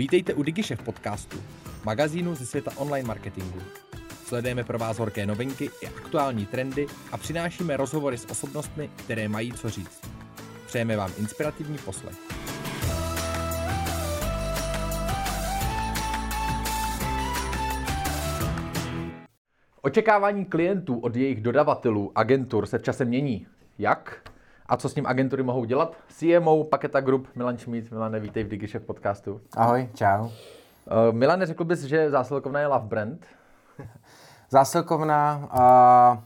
Vítejte u DigiShef podcastu, magazínu ze světa online marketingu. Sledujeme pro vás horké novinky i aktuální trendy a přinášíme rozhovory s osobnostmi, které mají co říct. Přejeme vám inspirativní poslech. Očekávání klientů od jejich dodavatelů, agentur se v čase mění. Jak? A co s ním agentury mohou dělat? CMO Paketa Group, Milan Šmíc. Milane, vítej v DigiShef podcastu. Ahoj, čau. Uh, Milane, řekl bys, že zásilkovna je love brand? zásilkovna a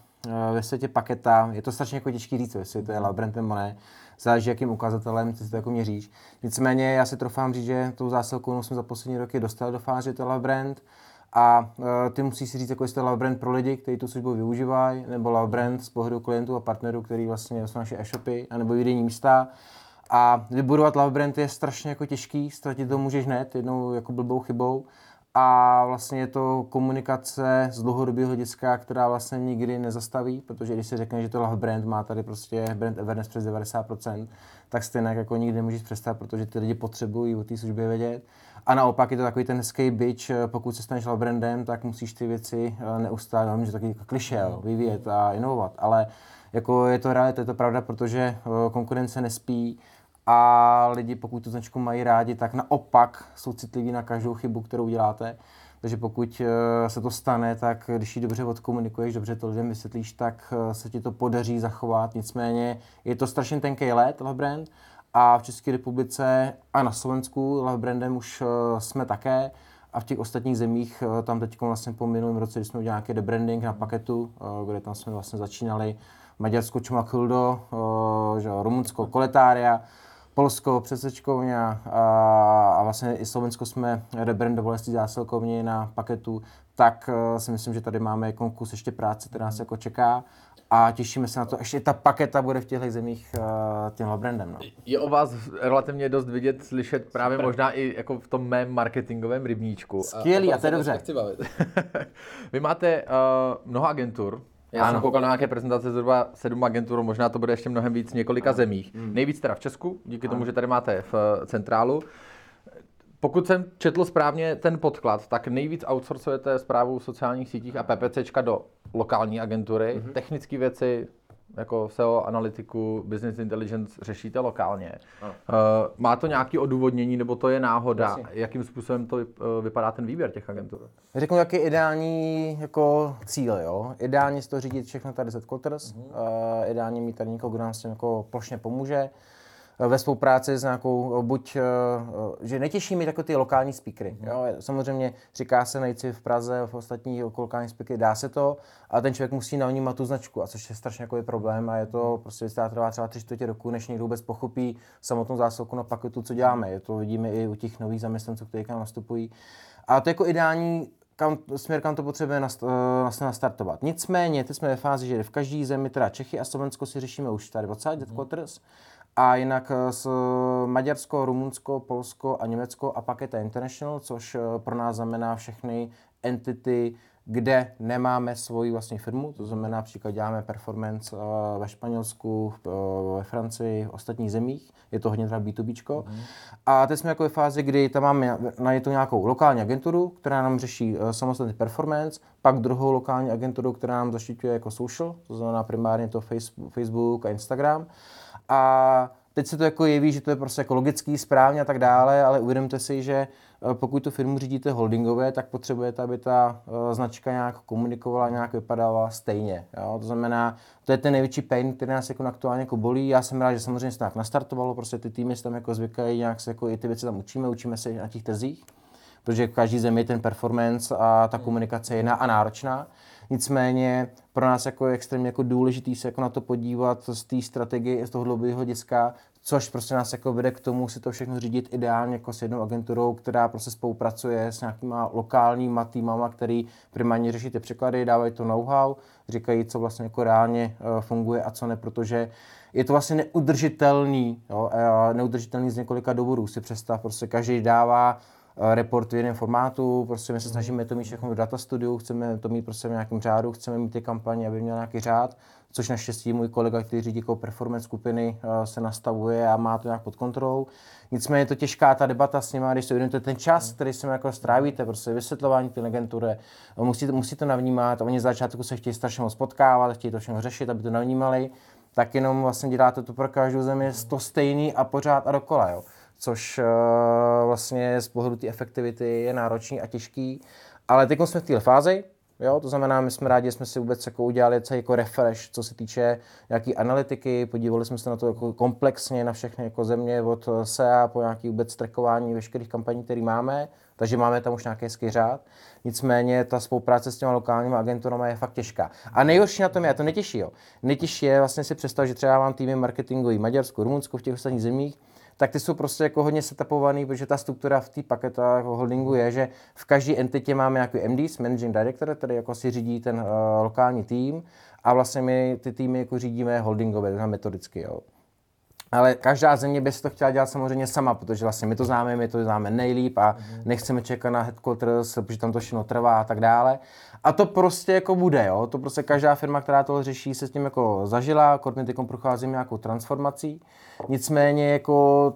ve světě paketa, je to strašně jako těžký říct, jestli to je love brand nebo ne. Záleží, jakým ukazatelem si to jako měříš. Nicméně já si trofám říct, že tou zásilkovnou jsme za poslední roky dostali do fáze, že to je love brand. A uh, ty musíš si říct, jako jestli love brand pro lidi, kteří tu službu využívají, nebo love brand z pohledu klientů a partnerů, který vlastně jsou naše e-shopy, anebo jiné místa. A vybudovat love brand je strašně jako těžký, ztratit to můžeš hned, jednou jako blbou chybou. A vlastně je to komunikace z dlouhodobého hlediska, která vlastně nikdy nezastaví, protože když si řekne, že to love brand má tady prostě brand awareness přes 90%, tak stejně jako nikdy nemůžeš přestat, protože ty lidi potřebují o té službě vědět. A naopak je to takový ten hezký bitch, pokud se staneš brandem, tak musíš ty věci eh, neustále, no, že taky jako kliše, vyvíjet a inovovat. Ale jako je to realita, je to pravda, protože eh, konkurence nespí a lidi, pokud tu značku mají rádi, tak naopak jsou citliví na každou chybu, kterou děláte. Takže pokud eh, se to stane, tak když ji dobře odkomunikuješ, dobře to lidem vysvětlíš, tak se ti to podaří zachovat. Nicméně je to strašně tenký let, love brand, a v České republice a na Slovensku Love Brandem už uh, jsme také a v těch ostatních zemích, tam teď vlastně po minulém roce, kdy jsme udělali nějaký debranding na paketu, kde tam jsme vlastně začínali Maďarsko Čumachildo, Rumunsko Koletária, Polsko Přesečkovňa a, a vlastně i Slovensko jsme rebrandovali z té zásilkovny na paketu, tak si myslím, že tady máme konkus ještě práce, která nás jako čeká a těšíme se na to. Ještě ta paketa bude v těchto zemích uh, tímhle brandem. No. Je o vás relativně dost vidět, slyšet právě Super. možná i jako v tom mém marketingovém rybníčku. Skvělý, a, a to je dobře. Vy máte uh, mnoho agentur, já ano. jsem koukal na nějaké prezentace zhruba sedm agentur, možná to bude ještě mnohem víc v několika ano. zemích. Hmm. Nejvíc teda v Česku, díky ano. tomu, že tady máte v uh, centrálu. Pokud jsem četl správně ten podklad, tak nejvíc outsourcujete zprávu v sociálních sítích a PPCčka do lokální agentury. Mm-hmm. Technické věci, jako SEO, analytiku, business intelligence řešíte lokálně. Uh, má to nějaké odůvodnění, nebo to je náhoda? Jasně. Jakým způsobem to vypadá ten výběr těch agentur? Řeknu, jaký je ideální jako cíl. Jo? Ideálně si to řídit všechno tady z quarters. Mm-hmm. Uh, ideálně mít tady někoho, kdo nám s tím jako plošně pomůže ve spolupráci s nějakou, buď, eh, že netěší mi jako ty lokální speakery. Mm. Jo? Samozřejmě říká se najít si v Praze, v ostatních jako lokální speakery, dá se to, ale ten člověk musí navnímat tu značku, a což je strašně jako je problém a je to mhm. prostě která trvá třeba tři čtvrtě roku, než někdo vůbec pochopí samotnou zásilku na paketu, co děláme. Je to vidíme i u těch nových zaměstnanců, kteří tam nastupují. A to je jako ideální kam, směr, kam to potřebuje nast, uh, nastartovat. Nicméně, teď jsme ve fázi, že v každé zemi, teda Čechy a Slovensko si řešíme už tady 20 mm. A jinak eh, s Maďarsko, Rumunsko, Polsko a Německo a pak je to International, což eh, pro nás znamená všechny entity, kde nemáme svoji vlastní firmu, to znamená například děláme performance eh, ve Španělsku, ve Francii, v ostatních zemích, je to hodně teda B2B. Mm. A teď jsme jako ve fázi, kdy tam máme na to nějakou lokální agenturu, která nám řeší samostatný performance, pak druhou lokální agenturu, která nám zaštiťuje jako social, to znamená primárně to Facebook a Instagram. A teď se to jako jeví, že to je prostě jako logický, správně a tak dále, ale uvědomte si, že eh, pokud tu firmu řídíte holdingové, tak potřebujete, aby ta uh, značka nějak komunikovala, nějak vypadala stejně. Jo? To znamená, to je ten největší pain, který nás jako aktuálně jako bolí. Já jsem rád, že samozřejmě se tak nastartovalo, prostě ty týmy se tam jako zvykají, nějak se jako i ty věci tam učíme, učíme se na těch trzích, protože v každý zemi ten performance a ta komunikace je jiná a náročná. Nicméně pro nás jako je extrémně jako důležitý se jako na to podívat z té strategie, z toho dlouhého hlediska, což prostě nás jako vede k tomu si to všechno řídit ideálně jako s jednou agenturou, která prostě spolupracuje s nějakýma lokálníma týmama, který primárně řeší ty překlady, dávají to know-how, říkají, co vlastně jako reálně uh, funguje a co ne, protože je to vlastně neudržitelný, jo, neudržitelný z několika důvodů. Si představ, prostě každý dává report v jiném formátu, prostě my se snažíme to mít všechno v data studiu, chceme to mít prostě v nějakém řádu, chceme mít ty kampaně, aby měl nějaký řád, což naštěstí můj kolega, který řídí jako performance skupiny, se nastavuje a má to nějak pod kontrolou. Nicméně je to těžká ta debata s nimi, když to ten čas, který si jako strávíte, prostě vysvětlování ty agentury, musí, musí to navnímat, oni z začátku se chtějí strašně moc potkávat, chtějí to všechno řešit, aby to navnímali, tak jenom vlastně děláte to pro každou zemi to stejný a pořád a dokola, jo. Což uh, vlastně z pohledu té efektivity je náročný a těžký. Ale teď jsme v té fázi, Jo, to znamená, my jsme rádi, že jsme si vůbec jako udělali celý jako refresh, co se týče nějaký analytiky, podívali jsme se na to jako komplexně na všechny jako země od SEA po nějaký vůbec trackování veškerých kampaní, které máme, takže máme tam už nějaký hezký řád. Nicméně ta spolupráce s těma lokálními agenturami je fakt těžká. A nejhorší na tom je, to netěžší, jo. Netěžší je vlastně si představit, že třeba mám týmy marketingový Maďarsku, Rumunsku v těch ostatních zemích, tak ty jsou prostě jako hodně setupovaný, protože ta struktura v té paketa jako holdingu je, že v každé entitě máme nějaký MD, Managing Director, který jako si řídí ten uh, lokální tým a vlastně my ty týmy jako řídíme holdingově, metodicky. Jo. Ale každá země by si to chtěla dělat samozřejmě sama, protože vlastně my to známe, my to známe nejlíp a mm. nechceme čekat na headquarters, protože tam to všechno trvá a tak dále. A to prostě jako bude, jo. To prostě každá firma, která to řeší, se s tím jako zažila, teď procházím nějakou transformací. Nicméně jako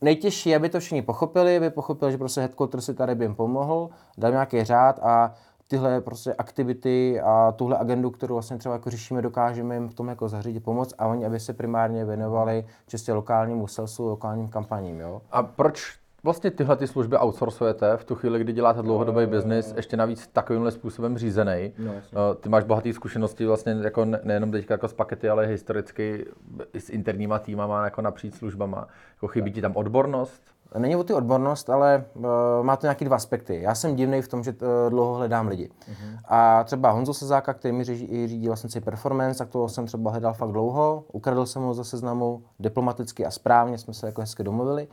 nejtěžší, aby to všichni pochopili, aby pochopili, že prostě headquarter si tady by jim pomohl, dal nějaký řád a tyhle prostě aktivity a tuhle agendu, kterou vlastně třeba jako řešíme, dokážeme jim v tom jako zařídit pomoc a oni, aby se primárně věnovali čistě lokálnímu salesu, lokálním kampaním. Jo? A proč vlastně tyhle ty služby outsourcujete v tu chvíli, kdy děláte dlouhodobý biznis, ještě navíc takovýmhle způsobem řízený. No, eh, ty máš bohaté zkušenosti vlastně jako nejenom teď jako z pakety, ale historicky i s interníma týmama jako napříč službama. Jako chybí ti tam odbornost? Není o ty odbornost, ale uh, má to nějaký dva aspekty. Já jsem divný v tom, že uh, dlouho hledám lidi. Uh-huh. A třeba Honzo Sezáka, který mi řídí, řídí vlastně performance, tak toho jsem třeba hledal fakt dlouho. Ukradl jsem ho za seznamu diplomaticky a správně, jsme se jako hezky domluvili.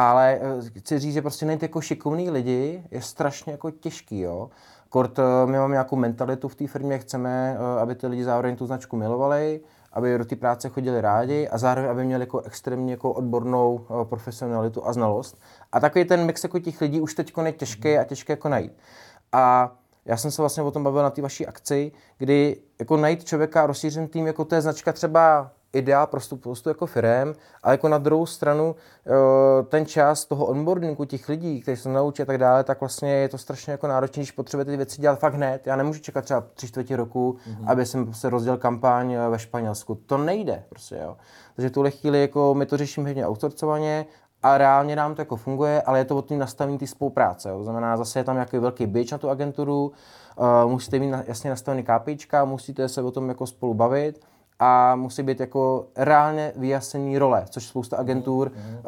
Ale uh, chci říct, že prostě najít jako šikovný lidi je strašně jako těžký, jo. Kort, uh, my máme nějakou mentalitu v té firmě, chceme, uh, aby ty lidi zároveň tu značku milovali, aby do té práce chodili rádi a zároveň, aby měli jako extrémně jako odbornou eh, profesionalitu a znalost. A takový ten mix jako těch lidí už teď je těžký a těžké jako najít. A já jsem se vlastně o tom bavil na té vaší akci, kdy jako najít člověka rozšířen tým, jako to je značka třeba ideál pro spoustu jako firem, ale jako na druhou stranu eh, ten čas toho onboardingu těch lidí, kteří se naučí a tak dále, tak vlastně je to strašně jako náročné, když potřebujete ty věci dělat fakt hned. Já nemůžu čekat třeba tři čtvrtě roku, mm-hmm. aby jsem se rozdělil kampaň eh, ve Španělsku. To nejde prostě, jo. Takže v tuhle chvíli jako my to řešíme hodně outsourcovaně a reálně nám to jako funguje, ale je to o tom nastavení té spolupráce. Jo. Znamená, zase je tam nějaký velký bitch na tu agenturu, uh, musíte mít jasně nastavený KPIčka, musíte se o tom jako spolu bavit a musí být jako reálně vyjasnění role, což spousta agentur, mm. uh,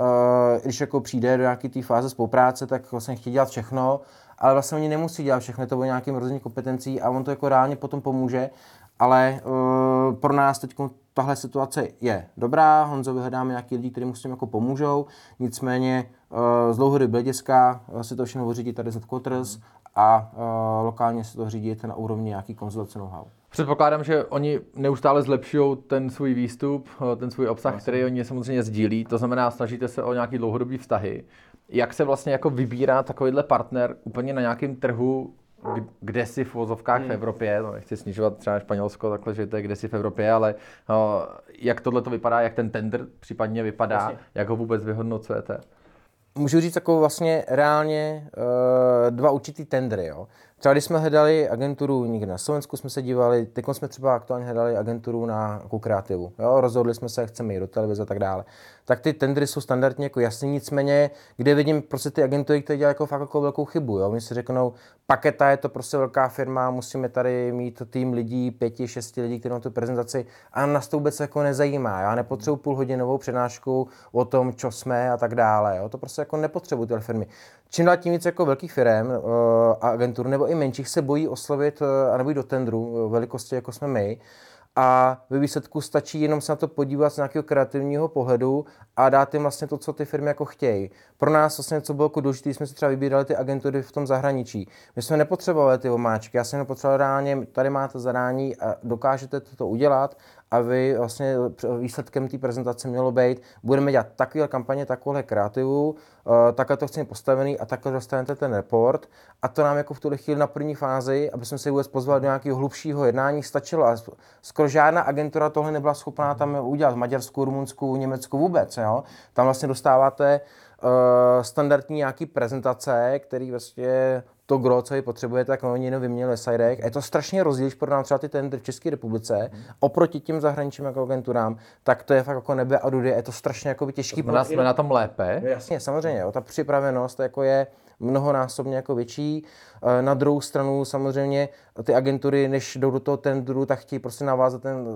když jako přijde do nějaké té fáze spolupráce, tak vlastně chtějí dělat všechno, ale vlastně oni nemusí dělat všechno, to o nějakým rozdělení kompetencí a on to jako reálně potom pomůže, ale uh, pro nás teď tahle situace je dobrá, Honzo vyhledáme nějaký lidi, kteří mu s tím jako pomůžou, nicméně uh, z dlouhodobého hlediska uh, si to všechno řídí tady z Quarters a uh, lokálně se to řídí na úrovni nějaký konzultace know-how. Předpokládám, že oni neustále zlepšují ten svůj výstup, eh, ten svůj obsah, Asi. který oni samozřejmě sdílí. To znamená, snažíte se o nějaký dlouhodobý vztahy. Jak se vlastně jako vybírá takovýhle partner úplně na nějakém trhu, kde si v vozovkách hmm. v Evropě, no nechci snižovat třeba Španělsko, takhle, že to je kde si v Evropě, ale no, jak tohle to vypadá, jak ten tender případně vypadá, Asi. jak ho vůbec vyhodnocujete? Můžu říct jako vlastně reálně uh, dva určitý tendry. Jo. Třeba když jsme hledali agenturu někde na Slovensku, jsme se dívali, teď jsme třeba aktuálně hledali agenturu na kreativu. Jo, rozhodli jsme se, chceme jít do televize a tak dále. Tak ty tendry jsou standardně jako jasný, nicméně, kde vidím prostě ty agentury, které dělají jako fakt jako velkou chybu. Jo. Oni si řeknou, paketa je to prostě velká firma, musíme tady mít tým lidí, pěti, šesti lidí, kteří na tu prezentaci a nás to vůbec jako nezajímá. Já nepotřebuji půl hodinovou přednášku o tom, co jsme a tak dále. Jo. To prostě jako nepotřebuji ty firmy čím dál tím víc jako velkých firm uh, a agentur nebo i menších se bojí oslovit uh, a nebo do tendru uh, velikosti, jako jsme my. A ve výsledku stačí jenom se na to podívat z nějakého kreativního pohledu a dát jim vlastně to, co ty firmy jako chtějí. Pro nás vlastně, co bylo jako důležité, jsme si třeba vybírali ty agentury v tom zahraničí. My jsme nepotřebovali ty omáčky, já jsem nepotřeboval reálně, tady máte zadání a dokážete to udělat a vy vlastně výsledkem té prezentace mělo být, budeme dělat takové kampaně, takovéhle kreativu, uh, takhle to chceme postavený a takhle dostanete ten report a to nám jako v tuhle chvíli na první fázi, aby jsme se vůbec pozvali do nějakého hlubšího jednání, stačilo a skoro žádná agentura tohle nebyla schopná tam udělat, v Maďarsku, Rumunsku, Německu vůbec, jo. Tam vlastně dostáváte uh, standardní nějaký prezentace, který vlastně to gro, co vy potřebujete, tak oni jenom vyměnili Sidek. Je to strašně rozdíl, když porovnám třeba ty tendry v České republice mm. oproti těm zahraničním jako agenturám, tak to je fakt jako nebe a dudy, je to strašně jako těžký. To jsme na tom lépe. No, jasně, samozřejmě, jo, ta připravenost jako je mnohonásobně jako větší. Eh, na druhou stranu samozřejmě ty agentury, než jdou do toho tendru, tak chtějí prostě navázat ten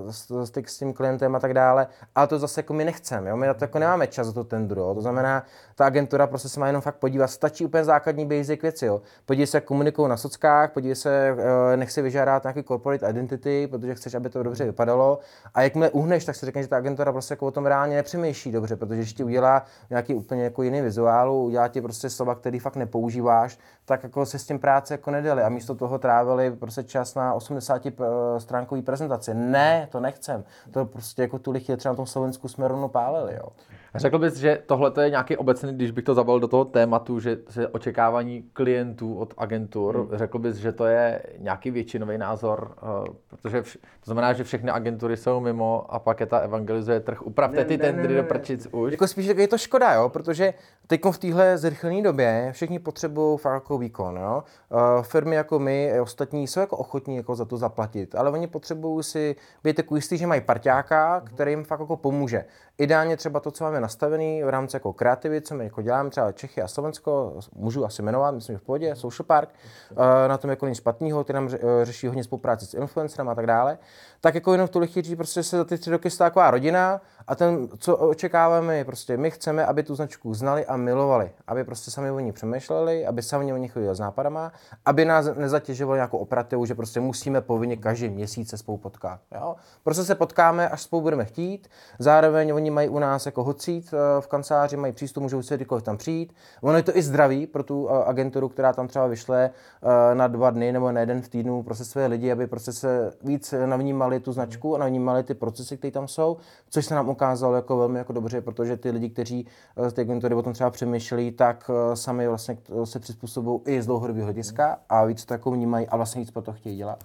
styk s tím klientem a tak dále. Ale to zase jako my nechceme, my na to jako nemáme čas za to tendru. Jo? To znamená, ta agentura prostě se má jenom fakt podívat. Stačí úplně základní basic věci. Jo? Podívej se, jak komunikují na sockách, podívej se, eh, nech si vyžádat nějaký corporate identity, protože chceš, aby to dobře vypadalo. A jakmile uhneš, tak si řekneš, že ta agentura prostě jako o tom reálně nepřemýšlí dobře, protože ti udělá nějaký úplně jako jiný vizuál, udělá ti prostě slova, který fakt nepoužíváš, tak jako se s tím práce jako nedali a místo toho trávili prostě čas na 80 eh, stránkový prezentaci. Ne, to nechcem. To prostě jako tu lichě třeba na tom Slovensku jsme rovnou pálili, jo. Řekl bys, že tohle je nějaký obecný, když bych to zabalil do toho tématu, že, že očekávání klientů od agentur, hmm. řekl bys, že to je nějaký většinový názor, uh, protože vš- to znamená, že všechny agentury jsou mimo a pak je ta evangelizuje trh. Upravte ne, ty ne, tendry ne, ne, do prčic už. Jako spíš je to škoda, jo, protože teď v téhle zrychlené době všichni potřebují fakt jako výkon. Jo? Uh, firmy jako my, i ostatní jsou jako ochotní jako za to zaplatit, ale oni potřebují si být jako jistý, že mají parťáka, který jim fakt jako pomůže. Ideálně třeba to, co máme nastavený v rámci jako kreativy, co my jako děláme, třeba Čechy a Slovensko, můžu asi jmenovat, myslím, že v pohodě, Social Park, uh, na tom jako nic špatného, ty nám řeší hodně spolupráci s influencerem a tak dále, tak jako jenom v tuhle chvíli prostě se za ty tři roky stává taková rodina a ten, co očekáváme, je prostě my chceme, aby tu značku znali a milovali, aby prostě sami o ní přemýšleli, aby sami o ní chodili s nápadama, aby nás nezatěžovali nějakou operativu, že prostě musíme povinně každý měsíc se spolu potkat. Jo? Prostě se potkáme, až spolu budeme chtít, zároveň oni mají u nás jako hocít eh, v kanceláři, mají přístup, můžou si kdykoliv tam přijít. Ono je to i zdravý pro tu eh, agenturu, která tam třeba vyšle eh, na dva dny nebo na jeden v týdnu prostě své lidi, aby prostě se víc navnímali tu značku a navnímali ty procesy, které tam jsou, což se nám ukázalo jako velmi jako dobře, protože ty lidi, kteří z té agentury o tom třeba přemýšlí, tak sami vlastně se přizpůsobují i z dlouhodobého hlediska a víc to jako vnímají a vlastně víc pro to chtějí dělat.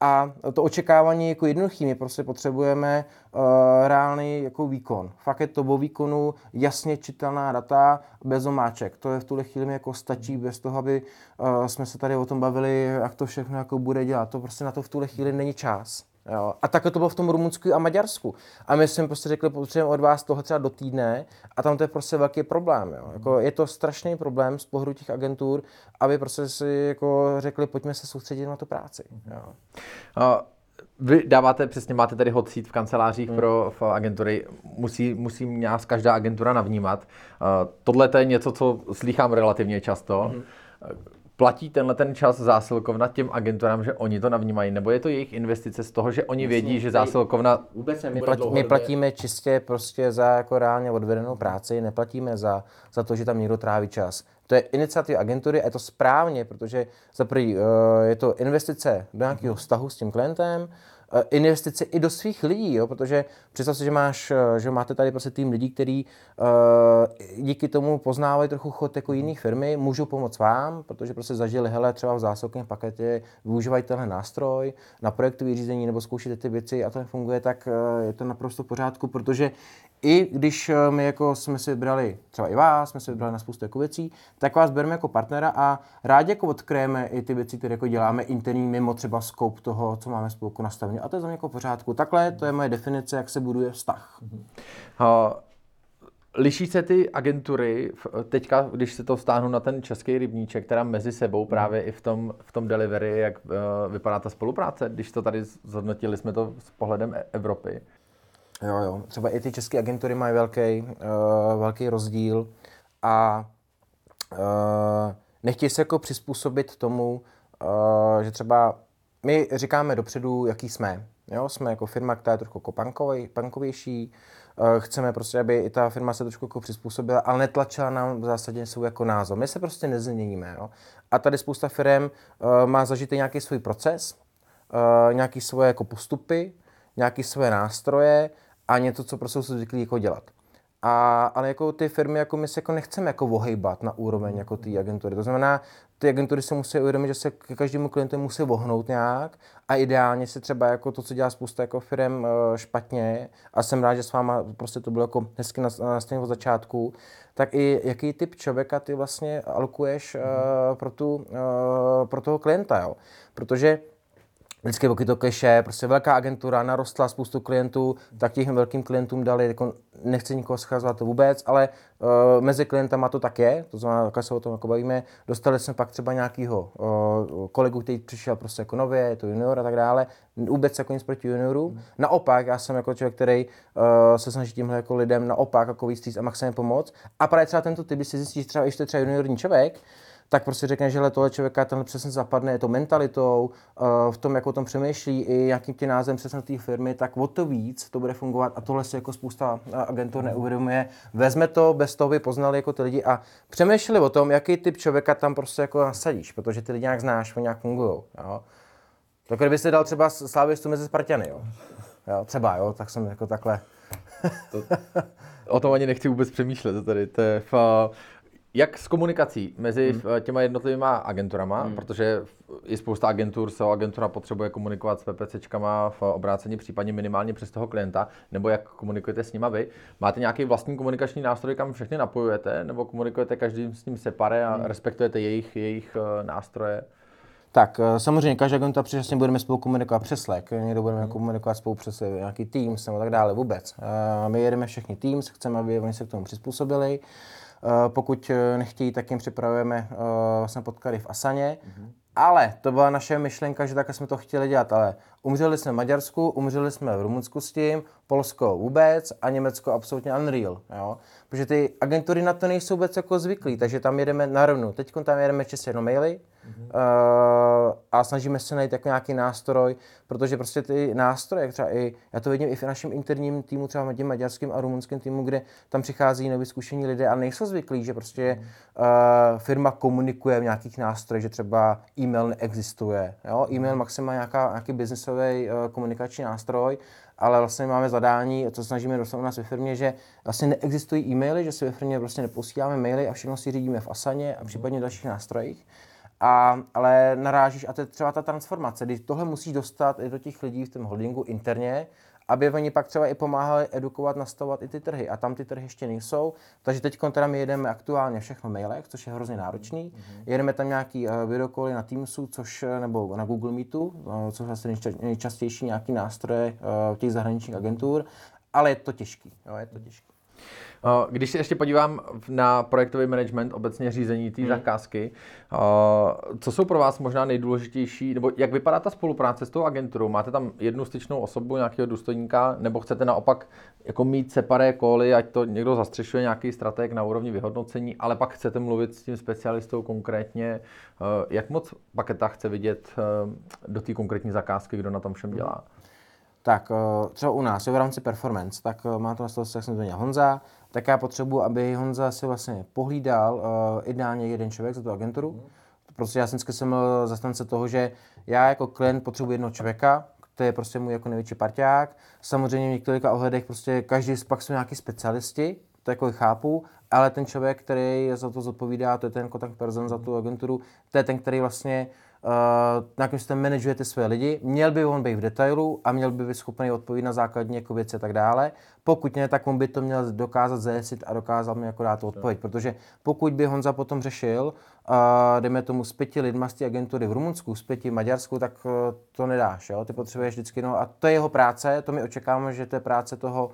A to očekávání jako jednoduchý, my prostě potřebujeme uh, reálný jako výkon. Fakt je to výkonu jasně čitelná data bez omáček. To je v tuhle chvíli jako stačí bez toho, aby uh, jsme se tady o tom bavili, jak to všechno jako bude dělat. To prostě na to v tuhle chvíli není čas. Jo. A takhle to bylo v tom Rumunsku a Maďarsku. A my jsme prostě řekli, potřebujeme od vás toho třeba do týdne a tam to je prostě velký problém. Jo. Jako je to strašný problém z pohledu těch agentur, aby prostě si jako řekli, pojďme se soustředit na tu práci. Jo. A vy dáváte, přesně máte tady hot seat v kancelářích hmm. pro v agentury, musí, musí nás každá agentura navnímat. Uh, tohle je něco, co slýchám relativně často. Hmm platí tenhle ten čas zásilkovna těm agenturám, že oni to navnímají, nebo je to jejich investice z toho, že oni vědí, že zásilkovna... Vůbec my, platí, my platíme čistě prostě za jako reálně odvedenou práci, neplatíme za, za to, že tam někdo tráví čas. To je iniciativa agentury a je to správně, protože za prvý, uh, je to investice do nějakého vztahu s tím klientem, Eh, investice i do svých lidí, jo? protože představ si, že, máš, eh, že máte tady prostě tým lidí, kteří uh, díky tomu poznávají trochu chod jako jiných firmy, můžou pomoct vám, protože prostě zažili, hele, třeba v zásilkovém paketě využívají tenhle nástroj na projektové řízení nebo zkoušíte ty věci a to nefunguje, tak je to naprosto v pořádku, protože i když eh, my jako jsme si vybrali, třeba i vás, jsme si vybrali na spoustu jako věcí, tak vás bereme jako partnera a rádi jako odkryjeme i ty věci, které jako děláme interní mimo třeba scope toho, co máme spolu nastavené. A to je za mě jako pořádku. Takhle to je moje definice, jak se buduje vztah. Uh, liší se ty agentury, teďka, když se to vztáhnu na ten český rybníček, teda mezi sebou právě i v tom, v tom delivery, jak uh, vypadá ta spolupráce, když to tady zhodnotili jsme to s pohledem e- Evropy? Jo, jo. Třeba i ty české agentury mají velký, uh, velký rozdíl a uh, nechtějí se jako přizpůsobit tomu, uh, že třeba my říkáme dopředu, jaký jsme. Jo, jsme jako firma, která je trošku jako punkovej, punkovější, uh, chceme prostě, aby i ta firma se trošku jako přizpůsobila, ale netlačila nám v zásadě svůj jako názor. My se prostě nezměníme. Jo? A tady spousta firm uh, má zažitý nějaký svůj proces, uh, nějaký svoje jako postupy, nějaké své nástroje a něco, co prostě jsou zvyklí jako dělat. A, ale jako ty firmy, jako my se jako nechceme jako ohejbat na úroveň jako ty agentury. To znamená, ty agentury se musí uvědomit, že se k každému klientu musí vohnout nějak a ideálně se třeba jako to, co dělá spousta jako firm eh, špatně a jsem rád, že s váma prostě to bylo jako hezky nastavené od začátku, tak i jaký typ člověka ty vlastně alokuješ mm-hmm. uh, pro, tu, uh, pro toho klienta, jo. Protože vždycky je to keše, prostě velká agentura narostla spoustu klientů, tak těch velkým klientům dali, jako nechci nikoho scházovat to vůbec, ale uh, mezi klientama to tak je, to znamená, jak se o tom jako bavíme, dostali jsme pak třeba nějakého uh, kolegu, který přišel prostě jako nově, je to junior a tak dále, vůbec jako nic proti juniorům. Hmm. Naopak, já jsem jako člověk, který uh, se snaží tímhle jako lidem naopak jako víc a maximálně pomoct. A právě třeba tento typ, když si zjistíš, třeba ještě třeba juniorní člověk, tak prostě řekne, že tohle člověka tenhle přesně zapadne, je to mentalitou, v tom, jak o tom přemýšlí, i jakým tím názvem přesně té firmy, tak o to víc to bude fungovat a tohle si jako spousta agentur neuvědomuje. Vezme to, bez toho by poznali jako ty lidi a přemýšleli o tom, jaký typ člověka tam prostě jako nasadíš, protože ty lidi nějak znáš, oni nějak fungují. Tak kdyby se dal třeba slávistu mezi Spartany, jo. jo. Třeba, jo, tak jsem jako takhle. to, o tom ani nechci vůbec přemýšlet tady. To je, jak s komunikací mezi hmm. těma jednotlivými agenturama, hmm. protože je spousta agentur, se agentura potřebuje komunikovat s PPCčkama v obrácení případně minimálně přes toho klienta, nebo jak komunikujete s nima vy. Máte nějaký vlastní komunikační nástroj, kam všechny napojujete, nebo komunikujete každým s ním separe a hmm. respektujete jejich, jejich uh, nástroje? Tak eh, samozřejmě každá agentura přesně budeme spolu komunikovat přes Slack, někdo budeme hmm. komunikovat spolu přes nějaký Teams nebo tak dále vůbec. My jedeme všechny Teams, chceme, aby oni se k tomu přizpůsobili. Eh, pokud eh, nechtějí, tak jim připravujeme eh, vlastně podklady v Asaně. Mm-hmm. Ale to byla naše myšlenka, že takhle jsme to chtěli dělat, ale umřeli jsme v Maďarsku, umřeli jsme v Rumunsku s tím, Polsko vůbec a Německo absolutně unreal, jo? Protože ty agentury na to nejsou vůbec jako zvyklí, takže tam jedeme na rovnu. Teď tam jedeme čistě jenom maily, mm-hmm. uh, a snažíme se najít jako nějaký nástroj, protože prostě ty nástroje, třeba i, já to vidím i v našem interním týmu, třeba tím maďarským a rumunským týmu, kde tam přichází nově zkušení lidé a nejsou zvyklí, že prostě uh, firma komunikuje v nějakých nástrojích, že třeba e-mail neexistuje. Jo? E-mail maximálně nějaká, nějaký biznesový uh, komunikační nástroj, ale vlastně máme zadání, co snažíme dostat u nás ve firmě, že vlastně neexistují e-maily, že si ve firmě prostě neposíláme maily a všechno si řídíme v Asaně a případně v dalších nástrojích. A, ale narážíš, a to je třeba ta transformace, když tohle musíš dostat i do těch lidí v tom holdingu interně, aby oni pak třeba i pomáhali edukovat, nastavovat i ty trhy. A tam ty trhy ještě nejsou. Takže teď teda my jedeme aktuálně všechno mailech, což je hrozně náročný. Mm-hmm. Jedeme tam nějaký uh, videokoly na Teamsu, což, eh, nebo na Google Meetu, uh, což je asi nejčastější nějaký nástroje uh, těch zahraničních agentur. Ale je to těžký. Jo, je to těžký. Když se ještě podívám na projektový management, obecně řízení té hmm. zakázky, co jsou pro vás možná nejdůležitější, nebo jak vypadá ta spolupráce s tou agenturou? Máte tam jednu styčnou osobu, nějakého důstojníka, nebo chcete naopak jako mít separé koly, ať to někdo zastřešuje nějaký strateg na úrovni vyhodnocení, ale pak chcete mluvit s tím specialistou konkrétně, jak moc paketa chce vidět do té konkrétní zakázky, kdo na tom všem dělá? Tak třeba u nás, v rámci performance, tak má to na starosti, jak jsem to měl Honza, tak já potřebuji, aby Honza si vlastně pohlídal uh, ideálně jeden člověk za tu agenturu. Mm. Prostě já jsem jsem byl zastance toho, že já jako klient potřebuji jednoho člověka, to je prostě můj jako největší parťák. Samozřejmě v několika ohledech prostě každý pak jsou nějaký specialisti, to jako chápu, ale ten člověk, který za to zodpovídá, to je ten kontakt person za tu agenturu, to je ten, který vlastně uh, nějakým způsobem manažujete své lidi, měl by on být v detailu a měl by být schopný odpovědět na základní jako věci a tak dále. Pokud ne, tak on by to měl dokázat zajistit a dokázat mi jako dát tu odpověď. Protože pokud by Honza potom řešil, uh, dejme tomu s pěti lidma z té agentury v Rumunsku, s pěti v Maďarsku, tak uh, to nedáš. Jo? Ty potřebuješ vždycky, no a to je jeho práce, to my očekáváme, že to je práce toho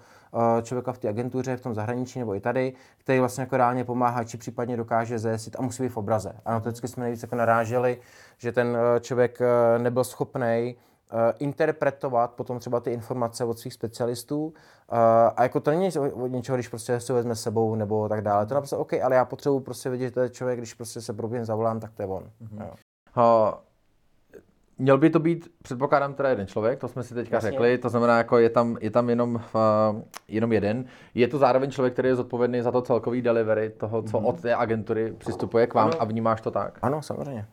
člověka v té agentuře, v tom zahraničí nebo i tady, který vlastně jako reálně pomáhá, či případně dokáže zajistit a musí být v obraze. A na to vždycky jsme nejvíc jako naráželi, že ten uh, člověk uh, nebyl schopný Eh, interpretovat potom třeba ty informace od svých specialistů. Eh, a jako to není od něčeho, když prostě si ho vezme s sebou nebo tak dále. To je prostě OK, ale já potřebuji prostě vidět, že to je člověk, když prostě se proběhne zavolám, tak to je on. Mm-hmm. Jo. Měl by to být, předpokládám, teda jeden člověk, to jsme si teďka Jasně. řekli, to znamená, jako je tam, je tam jenom, uh, jenom jeden. Je to zároveň člověk, který je zodpovědný za to celkový delivery, toho, co mm-hmm. od té agentury přistupuje k vám ano. a vnímáš to tak? Ano, samozřejmě.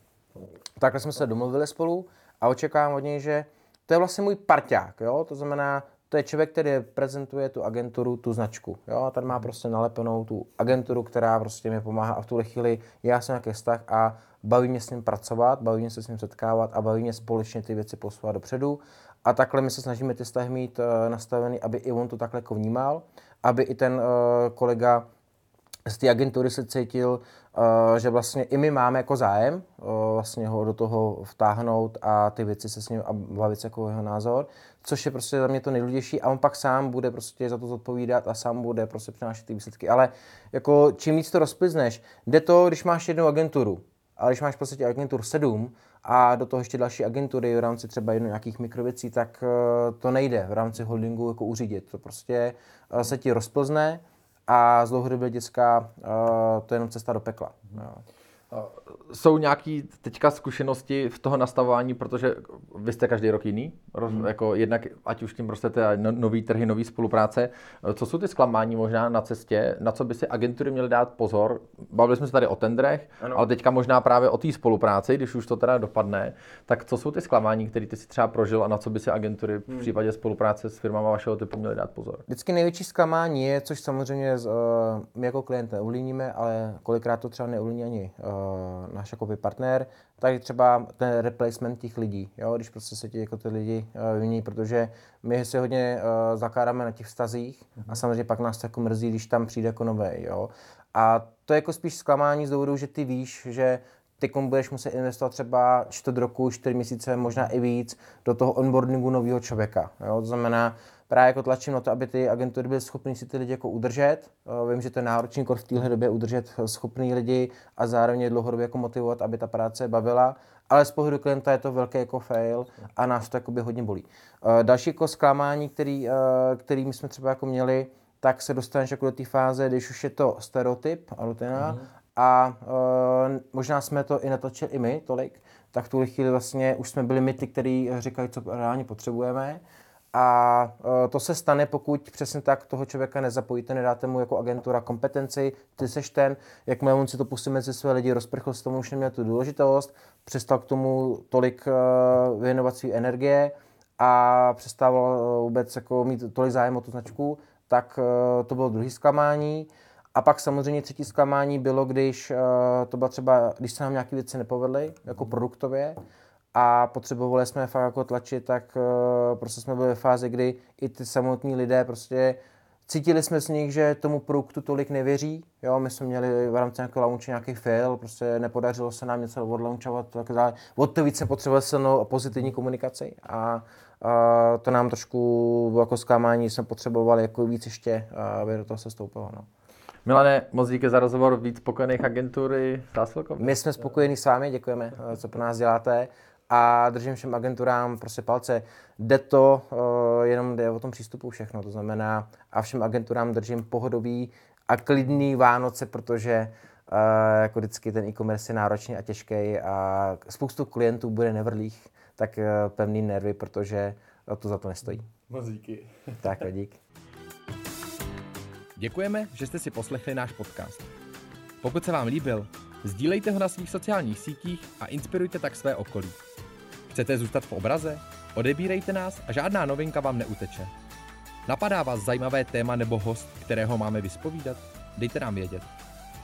Takhle jsme se domluvili spolu a očekávám od něj, že to je vlastně můj parťák, jo? to znamená, to je člověk, který prezentuje tu agenturu, tu značku. Jo? A tady má prostě nalepenou tu agenturu, která prostě mi pomáhá a v tuhle chvíli já jsem nějaký vztah a baví mě s ním pracovat, baví mě se s ním setkávat a baví mě společně ty věci posouvat dopředu. A takhle my se snažíme ty vztahy mít uh, nastavený, aby i on to takhle jako vnímal, aby i ten uh, kolega z té agentury se cítil, uh, že vlastně i my máme jako zájem uh, vlastně ho do toho vtáhnout a ty věci se s ním a bavit se jako jeho názor, což je prostě za mě to nejdůležitější a on pak sám bude prostě za to zodpovídat a sám bude prostě přinášet ty výsledky. Ale jako čím víc to rozplizneš, jde to, když máš jednu agenturu, ale když máš podstatě agentur 7 a do toho ještě další agentury v rámci třeba jedno nějakých mikrověcí, tak uh, to nejde v rámci holdingu jako uřídit. To prostě se ti rozplzne, a z dlouhodobého děcka uh, to je jenom cesta do pekla. Jo. Jsou nějaké teďka zkušenosti v toho nastavování, protože vy jste každý rok jiný, roz, hmm. jako jednak ať už tím rostete no, nový trhy, nový spolupráce. Co jsou ty zklamání možná na cestě, na co by si agentury měly dát pozor? Bavili jsme se tady o tendrech, ano. ale teďka možná právě o té spolupráci, když už to teda dopadne. Tak co jsou ty zklamání, které ty si třeba prožil a na co by si agentury v hmm. případě spolupráce s firmami vašeho typu měly dát pozor? Vždycky největší zklamání je, což samozřejmě uh, my jako klient neuvlíníme, ale kolikrát to třeba neuvlíní ani uh, náš jako partner, tak třeba ten replacement těch lidí, jo, když prostě se ti jako ty lidi uh, vymění, protože my si hodně uh, zakládáme na těch vztazích mm-hmm. a mhm. samozřejmě pak nás to jako mrzí, když tam přijde jako nový, jo. A to je jako spíš zklamání z důvodu, že ty víš, že ty budeš muset investovat třeba čtvrt roku, čtyři měsíce, možná i víc do toho onboardingu nového člověka. Jo? To znamená, právě jako tlačím na to, aby ty agentury byly schopny si ty lidi jako udržet. Eh, vím, že to je náročný v téhle době udržet schopný lidi a zároveň dlouhodobě jako motivovat, aby ta práce bavila. Ale z pohledu klienta je to velký jako fail a nás to jakoby hodně bolí. Eh, další jako zklamání, který, eh, který my jsme třeba jako měli, tak se dostaneš jako do té fáze, když už je to stereotyp a rutina mm. a uh, možná jsme to i natočili i my tolik, tak v tuhle chvíli vlastně už jsme byli my ty, kteří říkají, co reálně potřebujeme a e, to se stane, pokud přesně tak toho člověka nezapojíte, nedáte mu jako agentura kompetenci, ty seš ten, jakmile on si to pustí mezi své lidi, rozprchl s tomu už neměl tu důležitost, přestal k tomu tolik e, věnovat své energie a přestával e, vůbec jako mít tolik zájem o tu značku, tak to bylo druhý zklamání. A pak samozřejmě třetí zklamání bylo, když to bylo třeba, když se nám nějaké věci nepovedly, jako produktově, a potřebovali jsme fakt jako tlačit, tak uh, prostě jsme byli ve fázi, kdy i ty samotní lidé prostě cítili jsme z nich, že tomu produktu tolik nevěří. Jo, my jsme měli v rámci nějakého launche nějaký fail, prostě nepodařilo se nám něco odlaunchovat, tak dále. Od to více potřebovali silnou a pozitivní komunikaci a, a to nám trošku bylo jako zklamání, jsme potřebovali jako víc ještě, aby do toho se stoupilo. No. Milane, moc díky za rozhovor, víc spokojených agentury s My jsme spokojení s vámi, děkujeme, co pro nás děláte a držím všem agenturám prostě palce. Jde to, uh, jenom jde o tom přístupu všechno, to znamená a všem agenturám držím pohodový a klidný Vánoce, protože uh, jako vždycky ten e-commerce je náročný a těžký a spoustu klientů bude nevrlých, tak uh, pevný nervy, protože to za to nestojí. Moc díky. Tak, dík. Děkujeme, že jste si poslechli náš podcast. Pokud se vám líbil, sdílejte ho na svých sociálních sítích a inspirujte tak své okolí. Chcete zůstat v obraze? Odebírejte nás a žádná novinka vám neuteče. Napadá vás zajímavé téma nebo host, kterého máme vyspovídat? Dejte nám vědět.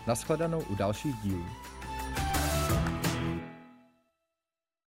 Naschledanou u dalších dílů.